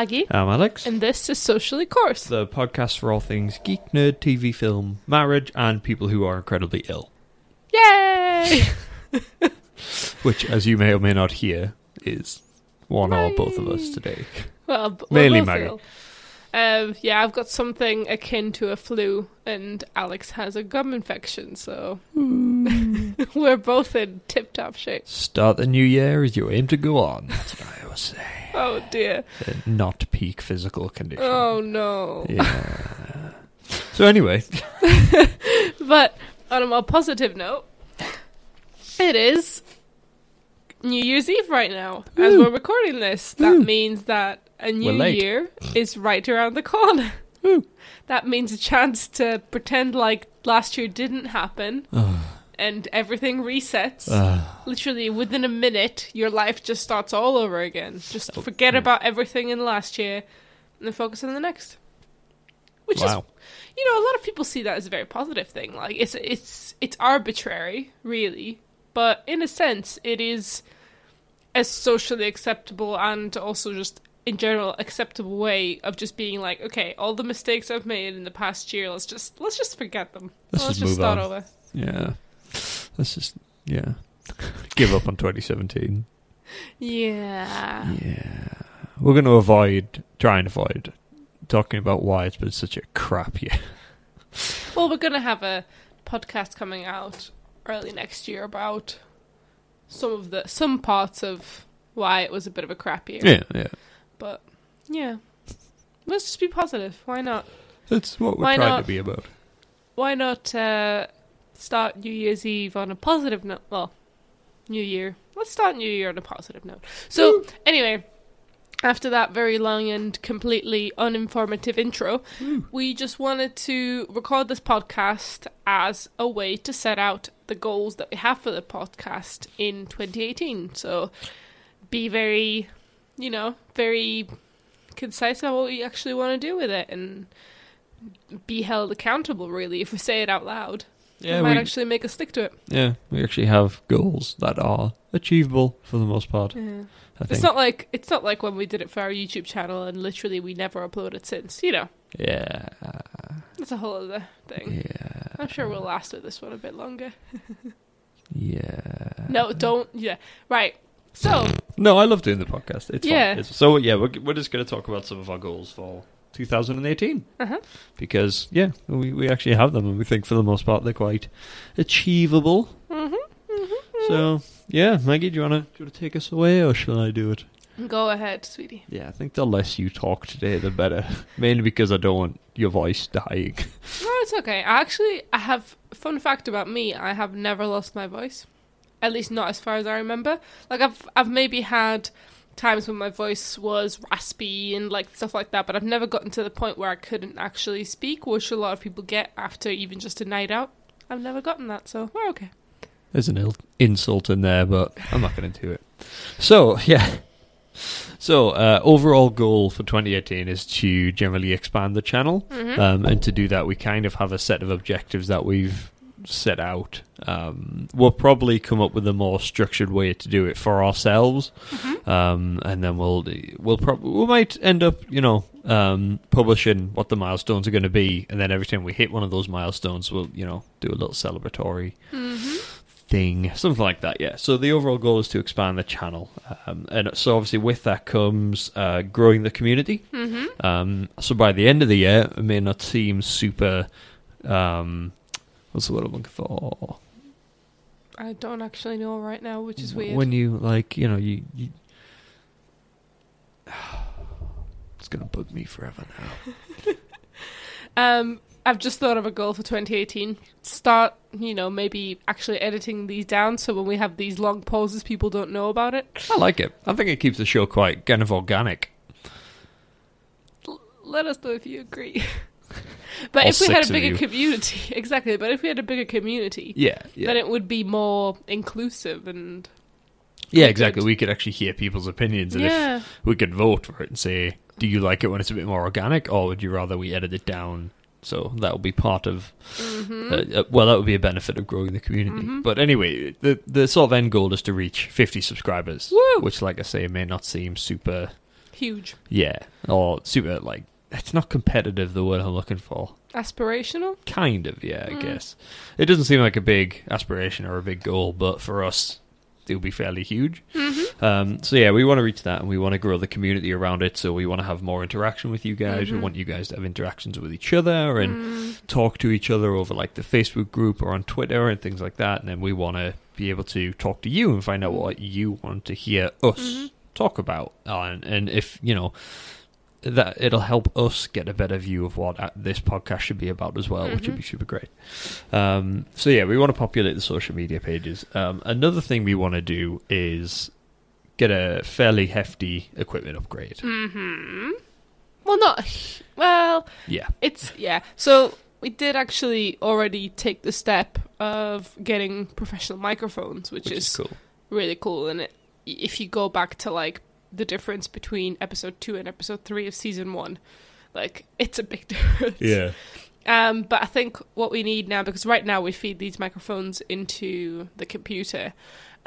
I'm Alex. and this is Socially Course. the podcast for all things geek, nerd, TV, film, marriage, and people who are incredibly ill. Yay! Which, as you may or may not hear, is one or both of us today. well, b- Mainly both Maggie. ill. Um, yeah, I've got something akin to a flu, and Alex has a gum infection, so we're both in tip-top shape. Start the new year as you aim to go on. That's what I always say. Oh dear! Uh, Not peak physical condition. Oh no! Yeah. So anyway, But on a more positive note, it is New Year's Eve right now. As we're recording this, that Woo. means that a new year is right around the corner. Woo. That means a chance to pretend like last year didn't happen and everything resets. Literally within a minute, your life just starts all over again. Just Oh, forget about everything in last year and then focus on the next. Which is you know, a lot of people see that as a very positive thing. Like it's it's it's arbitrary, really, but in a sense, it is a socially acceptable and also just in general acceptable way of just being like, okay, all the mistakes I've made in the past year, let's just let's just forget them. Let's let's just just start on. over. Yeah. Let's just yeah. Give up on 2017. Yeah. Yeah. We're going to avoid, try and avoid talking about why it's been such a crap year. Well, we're gonna have a podcast coming out early next year about some of the some parts of why it was a bit of a crap year. Yeah, yeah. But yeah, let's just be positive. Why not? That's what we're Why trying not? to be about. Why not uh, start New Year's Eve on a positive note? Well, New Year. Let's start New Year on a positive note. So hmm. anyway, after that very long and completely uninformative intro, hmm. we just wanted to record this podcast as a way to set out the goals that we have for the podcast in 2018. So be very, you know, very concise about what we actually want to do with it and be held accountable really if we say it out loud Yeah, it might we, actually make a stick to it yeah, we actually have goals that are achievable for the most part. I it's not like it's not like when we did it for our youtube channel and literally we never uploaded since you know yeah, that's a whole other thing yeah, i'm sure we'll last with this one a bit longer yeah. no don't yeah right so No, I love doing the podcast. It's Yeah. fun. It's, so yeah, we're we're just going to talk about some of our goals for 2018 uh-huh. because yeah, we we actually have them and we think for the most part they're quite achievable. hmm So yeah, Maggie, do you you wanna take us away or shall I do it? go ahead sweetie Yeah, I think the less you talk today, the better. Mainly because I don't want your voice dying. no it's okay i actually i have fun fact about me i have never lost my voice at least not as far as i remember like i've i've maybe had times when my voice was raspy and like stuff like that but i've never gotten to the point where i couldn't actually speak which a lot of people get after even just a night out i've never gotten that so we're okay There's an Ill- insult in there, but I'm not going to do it. So yeah. So uh, overall goal for 2018 is to generally expand the channel, Mhm. um, and to do that, we kind of have a set of objectives that we've set out. Um, we'll probably come up with a more structured way to do it for ourselves, um, and then we'll we'll probably we might end up, you know, um, publishing what the milestones are going to be, and then every time we hit one of those milestones, we'll you know do a little celebratory Mm-hmm. thing, something like that. Yeah. So the overall goal is to expand the channel, um, and so obviously with that comes uh, growing the community. Mm-hmm. Um, so by the end of the year, it may not seem super. Um, what's the word I'm looking for? I don't actually know right now, which is weird. When you like, you know, you. you it's gonna bug me forever now. Um, I've just thought of a goal for 2018. Start, you know, maybe actually editing these down so when we have these long pauses, people don't know about it. I like it. I think it keeps the show quite kind of organic. L- let us know if you agree. but if we had a bigger community, exactly. But if we had a bigger community, Yeah. Yeah. then it would be more inclusive and yeah. we Exactly. could- We could actually hear people's opinions, and if we could vote for it and say, do you like it when it's a bit more organic, or would you rather we edit it down? So that will be part of, hmm uh, uh, well, that would be a benefit of growing the community. Mhm. But anyway, the the sort of end goal is to reach 50 subscribers, Woo! which, like I say, may not seem super Huge. Yeah, or super like it's not competitive. The word I'm looking for, Aspirational? kind of. Yeah, I Mm. guess it doesn't seem like a big aspiration or a big goal, but for us, it'll be fairly huge. Mm-hmm. Um, so yeah, we want to reach that, and we want to grow the community around it. So we want to have more interaction with you guys. We Mhm. want you guys to have interactions with each other and Mm. talk to each other over like the Facebook group or on Twitter and things like that. And then we want to be able to talk to you and find out what you want to hear us Mhm. talk about. Uh, and, and if you know that it'll help us get a better view of what uh, this podcast should be about as well, which would Mhm. be super great. Um, so yeah, we want to populate the social media pages. Um, another thing we want to do is get a fairly hefty equipment upgrade. Mm-hmm. Well, not well. Yeah, It's yeah. So we did actually already take the step of getting professional microphones, which, which is, is cool. really cool. And it, if you go back to like the difference between episode two and episode three of season one, like it's a big difference. Yeah, Um, but I think what we need now, because right now we feed these microphones into the computer,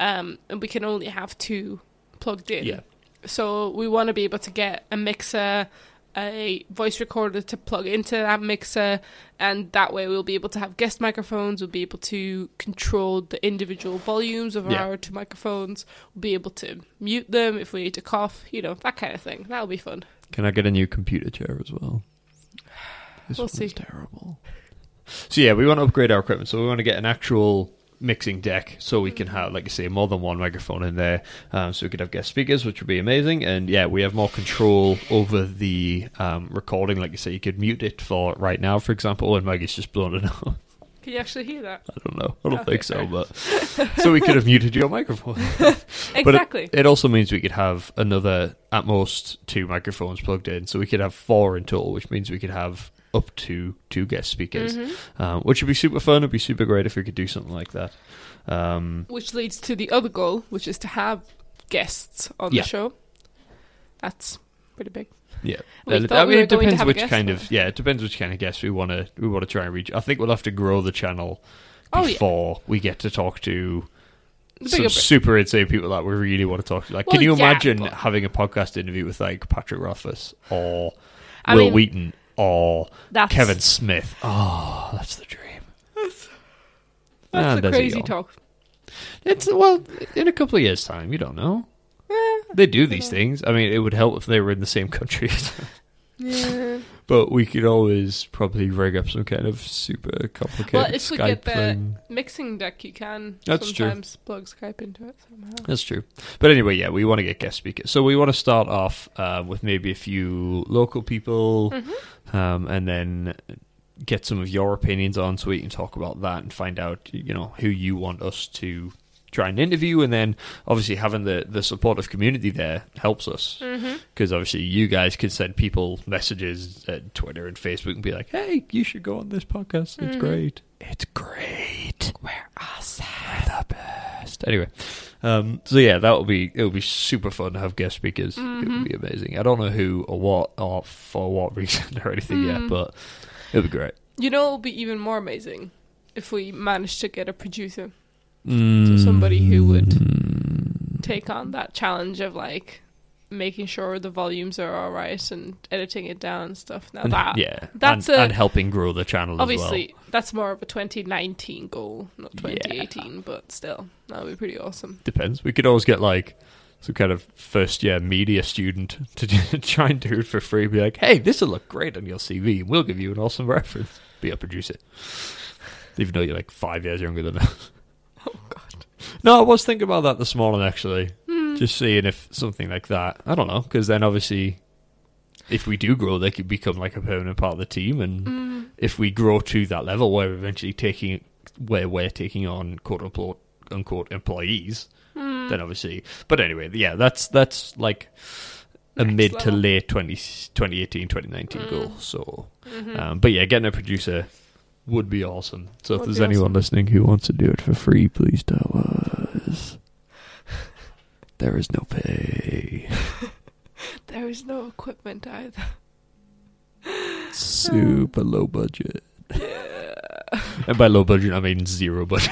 um, and we can only have two plugged in. yeah, So we want to be able to get a mixer, a voice recorder to plug into that mixer, and that way we'll be able to have guest microphones. We'll be able to control the individual volumes of Yeah. our two microphones. We'll be able to mute them if we need to cough. You know that kind of thing. That'll be fun. Can I get a new computer chair as well? This We'll one's see. terrible. So yeah, we want to upgrade our equipment. So we want to get an actual mixing deck, so we can have, like I say, more than one microphone in there. Um, so we could have guest speakers, which would be amazing. And yeah, we have more control over the um, recording. Like you say, you could mute it for right now, for example, when Maggie's just blown it out. Can you actually hear that? I don't know. I don't Okay, think so, but so we could have muted your microphone. Exactly. It also means we could have another, at most, two microphones plugged in. So we could have four in total, which means we could have up to two guest speakers, Mhm. um, which would be super fun. It'd be super great if we could do something like that. Um, Which leads to the other goal, which is to have guests on Yeah. the show. That's pretty big. yeah, We Uh, I mean, it depends which guest, kind of yeah, it depends which kind of guests we want to we want to try and reach. I think we'll have to grow the channel Oh, yeah. before we get to talk to some super insane people that we really want to talk to. Like, Well, can you yeah, imagine but- having a podcast interview with like Patrick Rothfuss or I Wil mean, Wheaton or that's, Kevin Smith? Oh, that's the dream. That's Ah, the crazy talk. It's well, in a couple of years' time, you don't know. Eh, They do these things. I mean, it would help if they were in the same country. yeah. but we could always probably rig up some kind of super complicated Well, if we Skype get the- thing. Mixing deck, you can That's true. sometimes plug Skype into it somehow. That's true. But anyway, yeah, we want to get guest speakers. So we want to start off uh, with maybe a few local people Mhm. Um, and then get some of your opinions on so we can talk about that and find out, you know, who you want us to try and interview. And then obviously having the, the supportive community there helps us Mm-hmm. because obviously you guys can send people messages at Twitter and Facebook and be like, "Hey, you should go on this podcast. It's Mhm. great. It's great. We're awesome. We're the best." Anyway, um, so yeah, that will be it. will be super fun to have guest speakers. It Mhm. would be amazing. I don't know who or what or for what reason or anything yet, Mm. but it'll be great. You know, it would be even more amazing if we managed to get a producer Mm. somebody who would- take on that challenge of like making sure the volumes are all right and editing it down and stuff. Now And- that yeah, that's and, a- and helping grow the channel as well. obviously that's more of a 2019 goal, not 2018, but still that would be pretty awesome. Depends. We could always get like some kind of first year media student to try and do it for free. Be like, hey, this will look great on your CV, and we'll give you an awesome reference. Be a producer, even though you're like five years younger than us. No, I was thinking about that this morning actually, Hmm. just seeing if something like that. I don't know, because then obviously, if we do grow, they could become like a permanent part of the team, and Mm. if we grow to that level where we're eventually taking where we're taking on quote unquote unquote employees, Mm. then obviously. But anyway, yeah, that's that's like a Next mid to late 20, 2018, 2019 Mm. goal. So, Mhm. um, but yeah, getting a producer would be awesome. So if Would there's be anyone awesome. listening who wants to do it for free, please tell us. There is no pay. there is no equipment either. Super low budget. Yeah. And by low budget, I mean zero budget.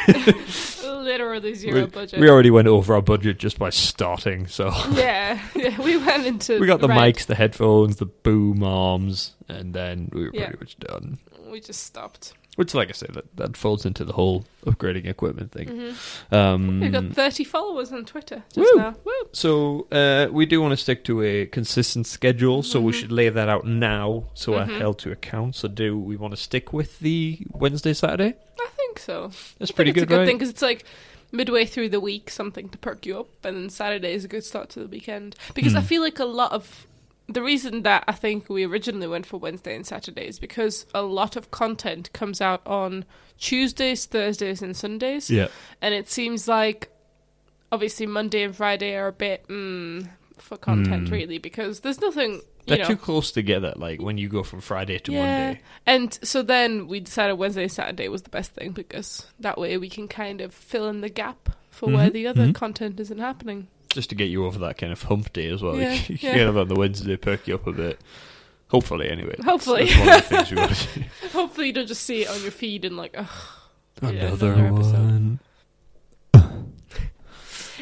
literally zero we, budget. we already went over our budget just by starting, so yeah, yeah, we went into. we got the red. mics, the headphones, the boom arms, and then we were Yeah. pretty much done. We just stopped. Which, like I say, that, that folds into the whole upgrading equipment thing. hmm Um, We got 30 followers on Twitter just Woo! now. Woo! So uh, we do want to stick to a consistent schedule, so we Mhm. should lay that out now, so we're Mhm. held to account. So do we want to stick with the Wednesday Saturday? I think so. That's I pretty think it's good, a good right? thing because it's like midway through the week, something to perk you up, and then Saturday is a good start to the weekend. Because I Hmm. feel like a lot of the reason that I think we originally went for Wednesday and Saturday is because a lot of content comes out on Tuesdays, Thursdays, and Sundays, Yeah, and it seems like obviously Monday and Friday are a bit mm, for content Hmm. really because there's nothing. You they're know, too close together. Like when you go from Friday to Monday. and so then we decided Wednesday, and Saturday was the best thing because that way we can kind of fill in the gap for where Mhm, the other mhm. content isn't happening. Just to get you over that kind of hump day as well. Yeah, you yeah. can get them on the Wednesday, perk you up a bit. Hopefully, anyway. Hopefully. That's, one of the things we want to. Hopefully, you don't just see it on your feed and like, ugh. Yeah, Another, another one.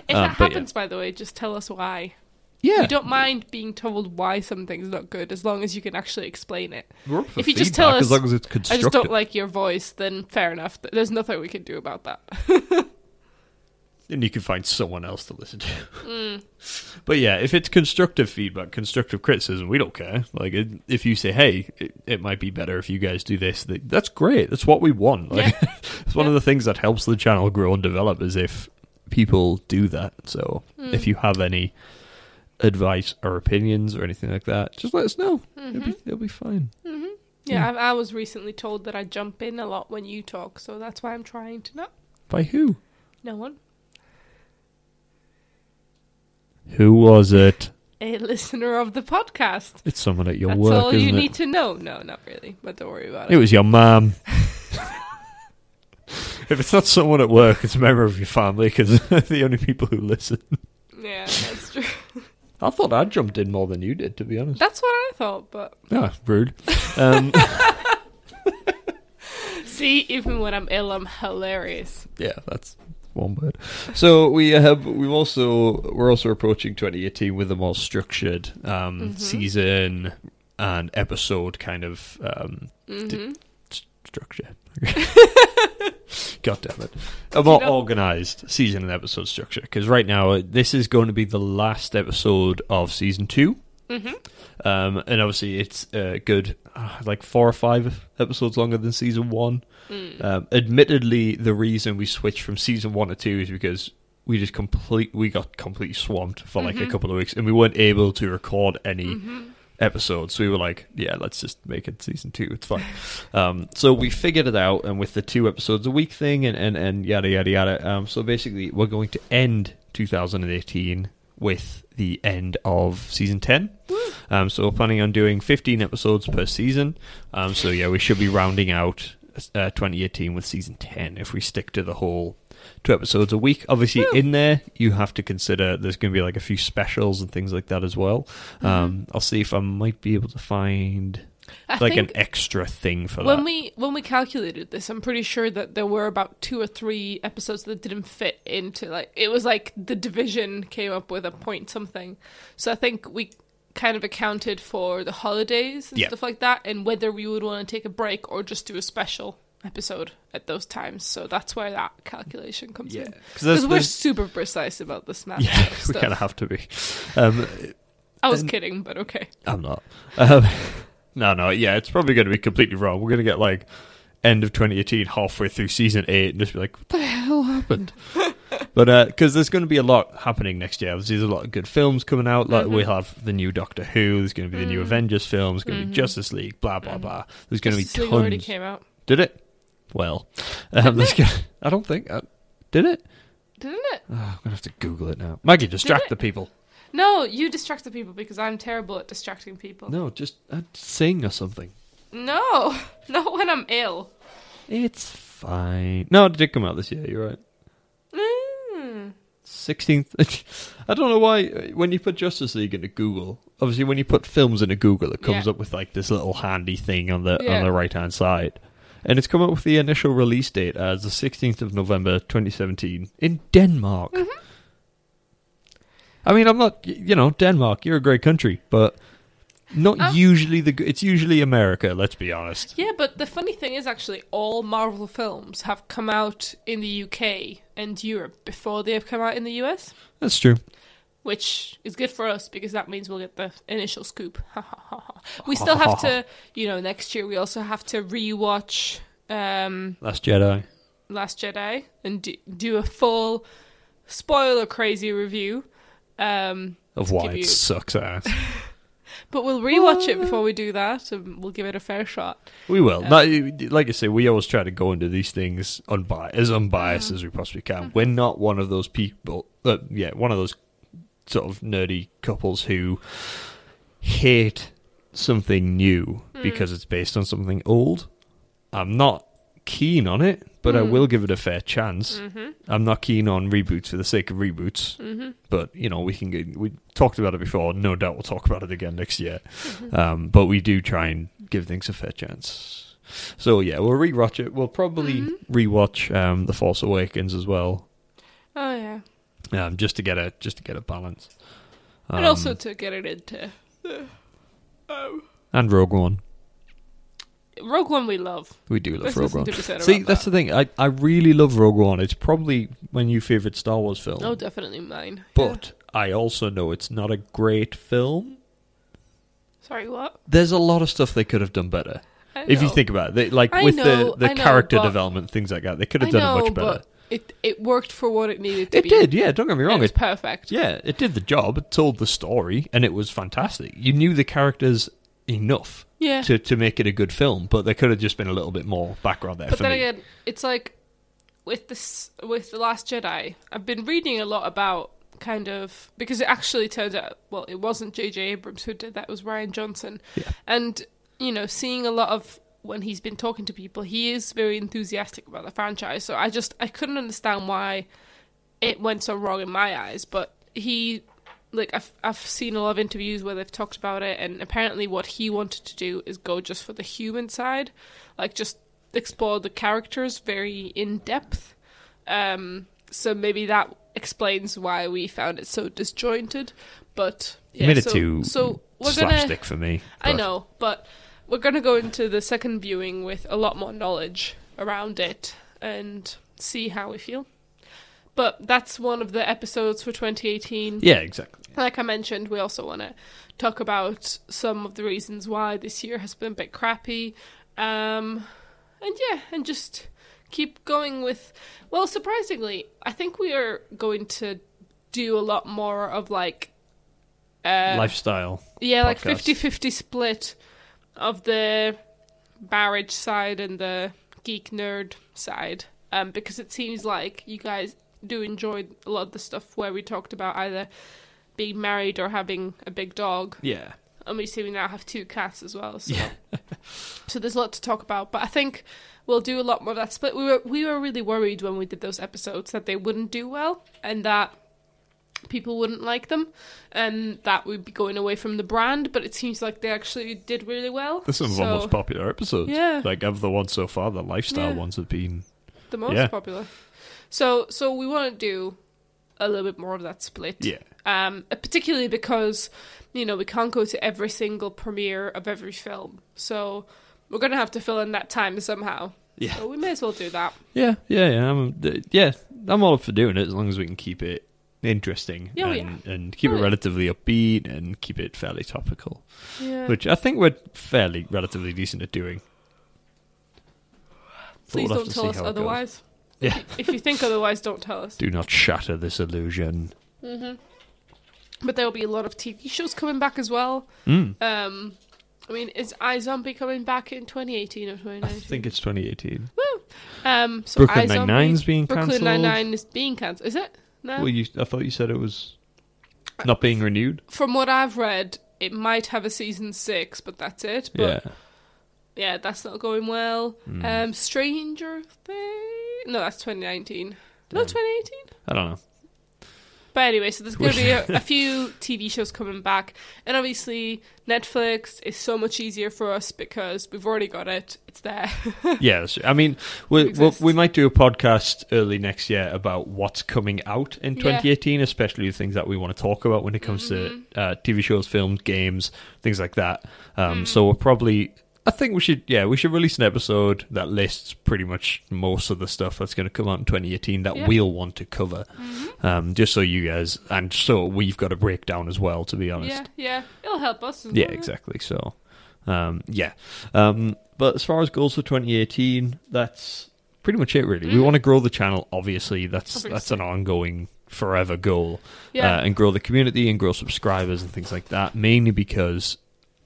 If Uh, that but yeah. happens, by the way, just tell us why. Yeah, We don't mind being told why something's not good as long as you can actually explain it. We're up for if you just tell us, as long as it's I just don't like your voice, then fair enough. There's nothing we can do about that. Then you can find someone else to listen to. Mm. But yeah, if it's constructive feedback, constructive criticism, we don't care. Like, it, if you say, "Hey, it, it might be better if you guys do this," th- that's great. That's what we want. Like, it's one of the things that helps the channel grow and develop is if people do that. So, Mm. if you have any advice or opinions or anything like that, just let us know. It'll, be, Mhm. it'll be fine. Mhm. Yeah, I, I was recently told that I jump in a lot when you talk, so that's why I'm trying to not. By who? No one. Who was it? A listener of the podcast. It's someone at your That's work, all isn't you it? need to know. No, not really, but don't worry about It it. was your mum. if it's not someone at work, it's a member of your family because they're the only people who listen. Yeah, that's true. I thought I jumped in more than you did, to be honest. That's what I thought, but Ah, rude. Um, see, even when I'm ill, I'm hilarious. yeah, that's one word. So we have we've also we're also approaching 2018 with a more structured um, Mhm. season and episode kind of um, hmm structure. God damn it. A more You know- organised season and episode structure. Because right now, uh, this is going to be the last episode of season two. hmm Um, and obviously, it's uh, good, uh, like four or five episodes longer than season one. Mm. Um, admittedly, the reason we switched from season one to two is because we just complete we got completely swamped for like a Mhm. couple of weeks, and we weren't able to record any hmm episodes. So we were like, yeah, let's just make it season two. It's fine. um, so we figured it out, and with the two episodes a week thing, and, and, and yada yada yada. Um, so basically, we're going to end 2018 with the end of season 10. Um, so we're planning on doing 15 episodes per season. Um, so yeah, we should be rounding out uh, 2018 with season 10 if we stick to the whole two episodes a week. Obviously, Woo. in there you have to consider there's going to be like a few specials and things like that as well. Um, I'll see if I might be able to find I like an extra thing for when that. When we when we calculated this, I'm pretty sure that there were about two or three episodes that didn't fit into like it was like the division came up with a point something. So I think we kind of accounted for the holidays and Yeah. stuff like that, and whether we would want to take a break or just do a special episode at those times. So that's where that calculation comes in. because we're super precise about this math. yeah, we kind of have to be. Um, I was and- kidding, but okay. I'm not. Um, no, no, yeah, it's probably going to be completely wrong. We're going to get like end of 2018, halfway through season eight, and just be like, what the hell happened? but because there's going to be a lot happening next year. Obviously, there's a lot of good films coming out. Like Mhm. we'll have the new Doctor Who. There's going to be the new Mm. Avengers film. There's going to Mhm. be Justice League. Blah blah Mhm. blah. There's going to be League already came out, Did it? Well, um, there's gonna, I don't think. Uh, did it? didn't it? Oh, I'm gonna have to Google it now. Maggie, distract the people. No, you distract the people because I'm terrible at distracting people. No, just uh, sing or something. No, not when I'm ill. It's fine. No, it did come out this year. You're right. Mm. Sixteenth. I don't know why when you put Justice League into Google. Obviously, when you put films into Google, it comes Yeah. up with like this little handy thing on the Yeah. on the right hand side. and it's come up with the initial release date as the 16th of November 2017 in Denmark. Mm-hmm. I mean, I'm not, you know, Denmark. You're a great country, but not Um, usually the. It's usually America. Let's be honest. Yeah, but the funny thing is, actually, all Marvel films have come out in the UK and Europe before they have come out in the US, That's true. which is good for us because that means we'll get the initial scoop. Ha, ha, ha, ha. we still have to, you know, next year we also have to rewatch um, Last Jedi. Last Jedi and do, do a full spoiler crazy review. Um, Of why it sucks ass. but we'll rewatch it before we do that, and we'll give it a fair shot. We will. Um, yeah. Not- like I say, we always try to go into these things unbi- as unbiased mm. as we possibly can. Mm-hmm. We're not one of those people. Uh, yeah, one of those sort of nerdy couples who hate something new mm. because it's based on something old. I'm not keen on it, but I Mm. will give it a fair chance. Mm-hmm. I'm not keen on reboots for the sake of reboots. Mm-hmm. But you know, we can get, we talked about it before. No doubt we'll talk about it again next year. Um, but we do try and give things a fair chance. So yeah, we'll rewatch it. We'll probably rewatch um, The Force Awakens as well, Oh yeah, um, just to get a just to get a balance. and Um, also to get it into the, um, and Rogue One. Rogue One. We love. We do love There's Rogue One. See, that's that. the thing. I, I really love Rogue One. It's probably my new favorite Star Wars film. Oh, definitely mine. but I also know it's not a great film. Sorry, what? There's a lot of stuff they could have done better. I If you think about it, they, like I with know, the, the know, character development, things like that, they could I have done know, it much better. but it it worked for what it needed to It be. did, yeah. Don't get me It wrong. was It, perfect. yeah, it did the job. It told the story, and it was fantastic. You knew the characters enough Yeah. to to make it a good film, but there could have just been a little bit more background there But for then me. again, it's like with this with the Last Jedi. I've been reading a lot about kind of because it actually turned out well, it wasn't J.J. Abrams who did that. It was Rian Johnson. Yeah. And you know, seeing a lot of when he's been talking to people, he is very enthusiastic about the franchise. So I just I couldn't understand why it went so wrong in my eyes. But he like I've I've seen a lot of interviews where they've talked about it, and apparently what he wanted to do is go just for the human side, like just explore the characters very in depth. Um, so maybe that explains why we found it so disjointed. But You yeah, made it so, too so we're gonna. slapstick for me. I know, but we're gonna go into the second viewing with a lot more knowledge around it and see how we feel. But that's one of the episodes for 2018 Yeah, exactly. like I mentioned, we also want to talk about some of the reasons why this year has been a bit crappy. Um, and yeah, and just keep going with. Well, surprisingly, I think we are going to do a lot more of like. Uh, Lifestyle. yeah, like podcast. 50 50 split of the marriage side and the geek nerd side. Um, because it seems like you guys do enjoy a lot of the stuff where we talked about either being married or having a big dog. Yeah. And we see we now have two cats as well. So, so there's a lot to talk about. But I think we'll do a lot more of that split. We were we were really worried when we did those episodes that they wouldn't do well and that people wouldn't like them and that we'd be going away from the brand. But it seems like they actually did really well. This is one of So, our most popular episodes. Yeah. Like of the ones so far, the lifestyle Yeah. ones have been the most Yeah. popular. So so we want to do a little bit more of that split. yeah. um, particularly because you know we can't go to every single premiere of every film, so we're gonna have to fill in that time somehow. Yeah. So we may as well do that. Yeah, yeah, yeah. I'm, yeah, I'm all up for doing it as long as we can keep it interesting Oh, and, and keep Oh, it yeah. relatively upbeat and keep it fairly topical, Yeah. which I think we're fairly relatively decent at doing. Please we'll don't tell us how it goes. otherwise. Yeah. If, you think otherwise, don't tell us. Do not shatter this illusion. hmm But there will be a lot of TV shows coming back as well. Mm. Um, I mean, is iZombie coming back in 2018 or 2019? I think it's 2018. Um, so Brooklyn iZombie- Nine-Nine's being cancelled. Brooklyn. Nine Nine is being cancelled. Is it? No. Well, you, I thought you said it was not being renewed. From what I've read, it might have a season six, but that's it. But yeah. yeah, that's not going well. Mm. Um, Stranger Thing. No, that's 2019. No, 2018. I don't know. But anyway, so there's going to be a, a few TV shows coming back, and obviously Netflix is so much easier for us because we've already got it. It's there. Yes, I mean, we, we, we might do a podcast early next year about what's coming out in Yeah. 2018, especially the things that we want to talk about when it comes Mm-hmm. to uh, TV shows, films, games, things like that. Um, Mm. So we'll probably, I think we should, yeah, we should release an episode that lists pretty much most of the stuff that's going to come out in 2018 that Yeah. we'll want to cover, um, just so you guys, and so we've got a breakdown as well, to be honest. yeah, yeah, it'll help us. Yeah, well. exactly. So, um, yeah. Um, but as far as goals for 2018, that's pretty much it. Really, we Mhm. want to grow the channel. Obviously, that's that's an ongoing, forever goal, Yeah, uh, and grow the community and grow subscribers and things like that. Mainly because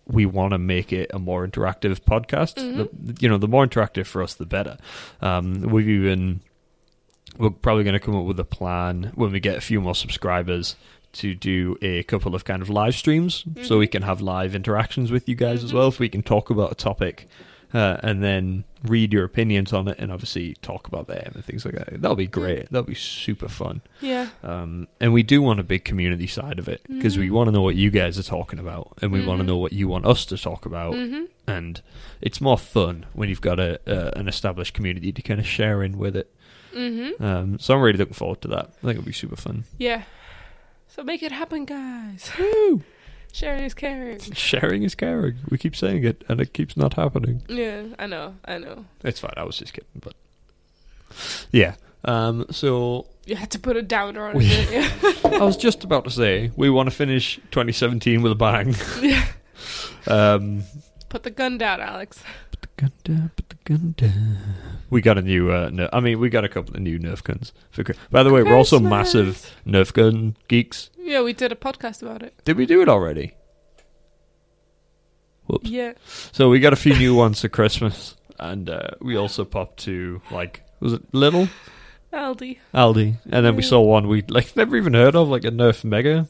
we want to make it a more interactive podcast. Mhm. The, you know, the more interactive for us, the better. Um, we've even we're probably going to come up with a plan when we get a few more subscribers to do a couple of kind of live streams so Mhm. we can have live interactions with you guys as Mhm. well if we can talk about a topic uh, and then read your opinions on it and obviously talk about them and things like that. That'll be great. That'll be super fun. Yeah, um, and we do want a big community side of it because we Mhm. want to know what you guys are talking about and we want to know what you want us to talk about. Hmm and it's more fun when you've got a, a an established community to kind of share in with it. Hmm um, so I'm really looking forward to that. I think it'll be super fun. yeah. So make it happen, guys. Sharing is caring. Sharing is caring. We keep saying it, and it keeps not happening. Yeah, I know, I know. It's fine. I was just kidding, but yeah. Um, so You had to put a downer on We- it. I was just about to say we want to finish 2017 with a bang. yeah. Um, Put the gun down, Alex. put the gun down. Put the gun down. We got a new. Uh, ner- I mean, we got a couple of new Nerf guns. For, Chri- by the way, we're also massive Nerf gun geeks. Yeah, we did a podcast about it. Did we do it already? Whoops. Yeah. So we got a few new ones for Christmas, and uh, we also popped to like was it Little Aldi. Aldi, and then we saw one we like never even heard of, like a Nerf Mega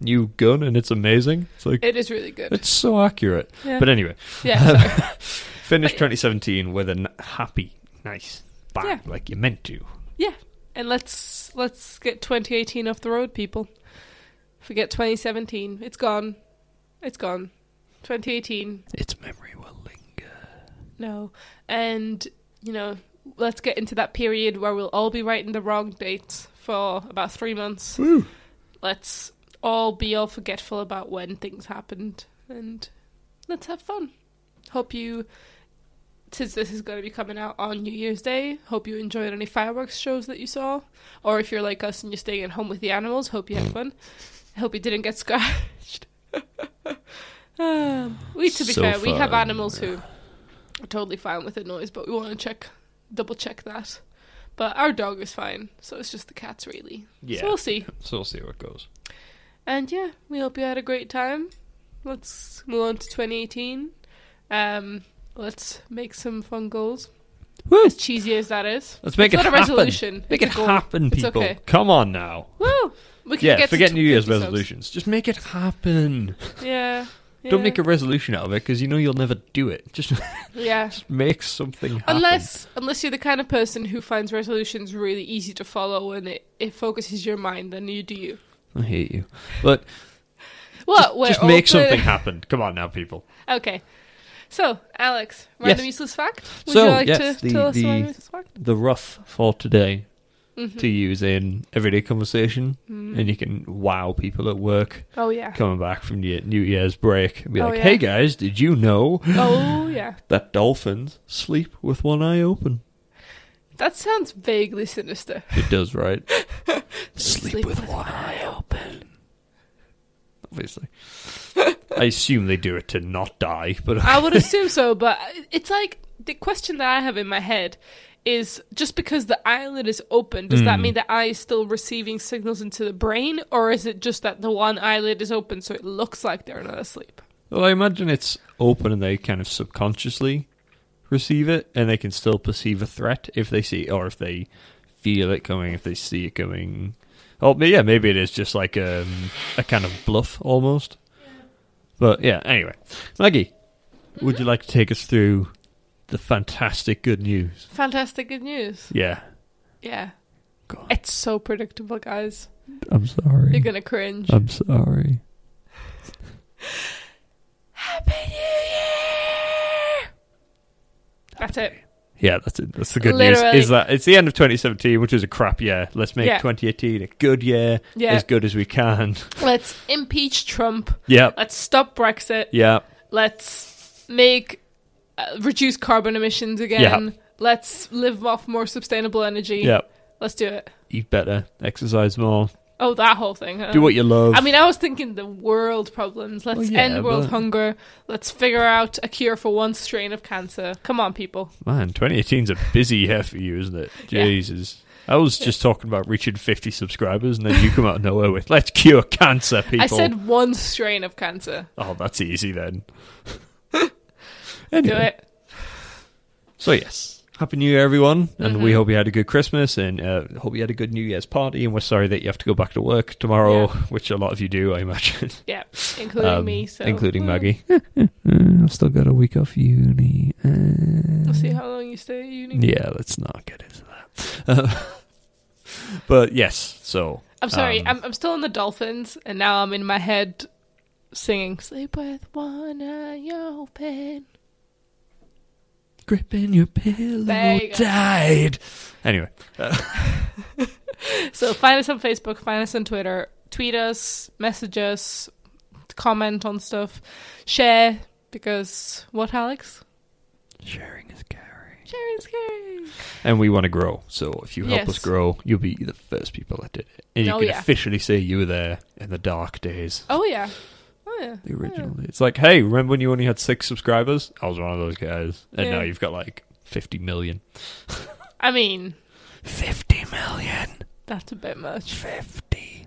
new gun, and it's amazing. It's like It is really good. it's so accurate. Yeah. But anyway, yeah, finished 2017 with a n- happy, nice bang, Yeah. like you meant to. Yeah, and let's let's get 2018 off the road, people. Forget 2017. It's gone. It's gone. 2018. Its memory will linger. No. And, you know, let's get into that period where we'll all be writing the wrong dates for about three months. Woo. Let's all be all forgetful about when things happened and let's have fun. Hope you, since this is going to be coming out on New Year's Day, hope you enjoyed any fireworks shows that you saw. Or if you're like us and you're staying at home with the animals, hope you had fun. Hope you didn't get scratched. um, we, to be So fair, we have animals who are totally fine with the noise, but we want to check, double check that. But our dog is fine, so it's just the cats, really. Yeah. So we'll see. So we'll see it goes. And yeah, we hope you had a great time. Let's move on to 2018. Um, let's make some fun goals. Woo. As cheesy as that is. Let's make it's it not a happen. resolution. Make it's it a happen, people. okay. Come on now. Woo! We can Yeah, forget New Year's 50 subs. resolutions. Just make it happen. Yeah. Don't make a resolution out of it because you know you'll never do it. Just, Yeah. just make something happen. Unless unless you're the kind of person who finds resolutions really easy to follow and it, it focuses your mind, then you do you. I hate you, but What? We're just make open- something happen. Come on now, people. Okay. So, Alex, random Yes. useless fact. Would So, you like yes, to the- tell us the- random useless fact? The rough for today Mhm. to use in everyday conversation, Mm. and you can wow people at work Oh yeah. coming back from the New Year's break and be Oh, like, yeah. "Hey guys, did you know Oh yeah. that dolphins sleep with one eye open?" That sounds vaguely sinister. It does, right? Sleep with one eye open. Obviously, I assume they do it to not die, but I would assume so, but it's like the question that I have in my head is just because the eyelid is open, does that Hmm. mean the eye is still receiving signals into the brain, or is it just that the one eyelid is open so it looks like they're not asleep? Well, I imagine it's open and they kind of subconsciously receive it, and they can still perceive a threat if they see, or if they feel it coming, if they see it coming. Oh, but yeah, maybe it is just like um, a kind of bluff almost. But yeah, anyway, Maggie, would you like to take us through the fantastic good news? Fantastic good news. Yeah, Yeah. go on. It's so predictable, guys. I'm sorry. You're gonna cringe. I'm sorry. Happy New Year! That's it. Yeah, that's it. That's the good Literally. news. Is that it's the end of 2017, which was a crap year. Let's make Yeah. 2018 a good year, Yeah. as good as we can. Let's impeach Trump. Yep. Let's stop Brexit. Yeah. Let's make uh, reduce carbon emissions again. Let's live off more sustainable energy. Yeah. Let's do it. Eat better. Exercise more. Oh, that whole thing. Huh? Do what you love. I mean, I was thinking the world problems. Let's Well, yeah, end world but- hunger. Let's figure out a cure for one strain of cancer. Come on, people. Man, 2018's a busy year for you, isn't it? Yeah. Jesus. I was just talking about reaching 50 subscribers, and then you come out of nowhere with, let's cure cancer, people. I said one strain of cancer. oh, that's easy then. Do it. so yes. Happy New Year, everyone, and we Mhm. hope you had a good Christmas, and uh, hope you had a good New Year's party. And we're sorry that you have to go back to work tomorrow, Yeah. which a lot of you do, I imagine, Yeah, including Um, me. So including Maggie. I've still got a week off uni. Uh, We'll see how long you stay at uni. Yeah, let's not get into that. Uh, but yes, so I'm sorry. um, I'm I'm still in the dolphins, and now I'm in my head singing "Sleep with one eye open." Gripping your pillow you tight. Anyway, So find us on Facebook, find us on Twitter, tweet us, message us, comment on stuff, share because what, Alex? sharing is caring, Sharing is caring. and we want to grow. So if you help Yes. us grow, you'll be the first people that did it, and you Oh, can yeah. officially say you were there in the dark days. Oh yeah, oh yeah. The oh, original. days. It's like, hey, remember when you only had six subscribers? I was one of those guys, and Yeah. now you've got like fifty million. I mean, Fifty million. that's a bit much. Fifty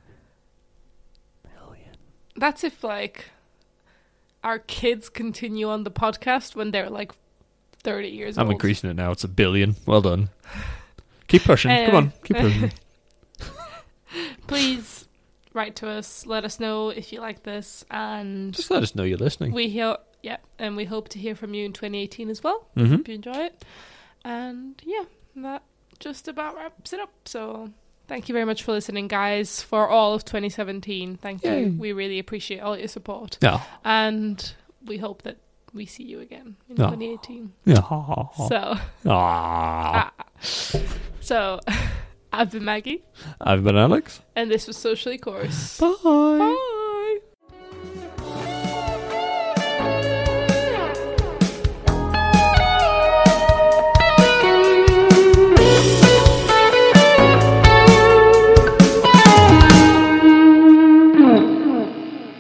million. That's if like our kids continue on the podcast when they're like thirty years old. I'm old. increasing it now. It's a billion. Well done. Keep pushing. Come eh. on. Keep pushing. Write to us. Let us know if you like this, and Just let us know you're listening. we hear. Yeah, and we hope to hear from you in 2018 as well. hmm Hope you enjoy it. And yeah, that just about wraps it up. So thank you very much for listening, guys, for all of 2017. Thank Yay. you. We really appreciate all your support. Yeah. And we hope that we see you again in Yeah. 2018. Yeah. So, ah. so I've been Maggie, I've been Alex. and this was Socially Course. Bye. Bye.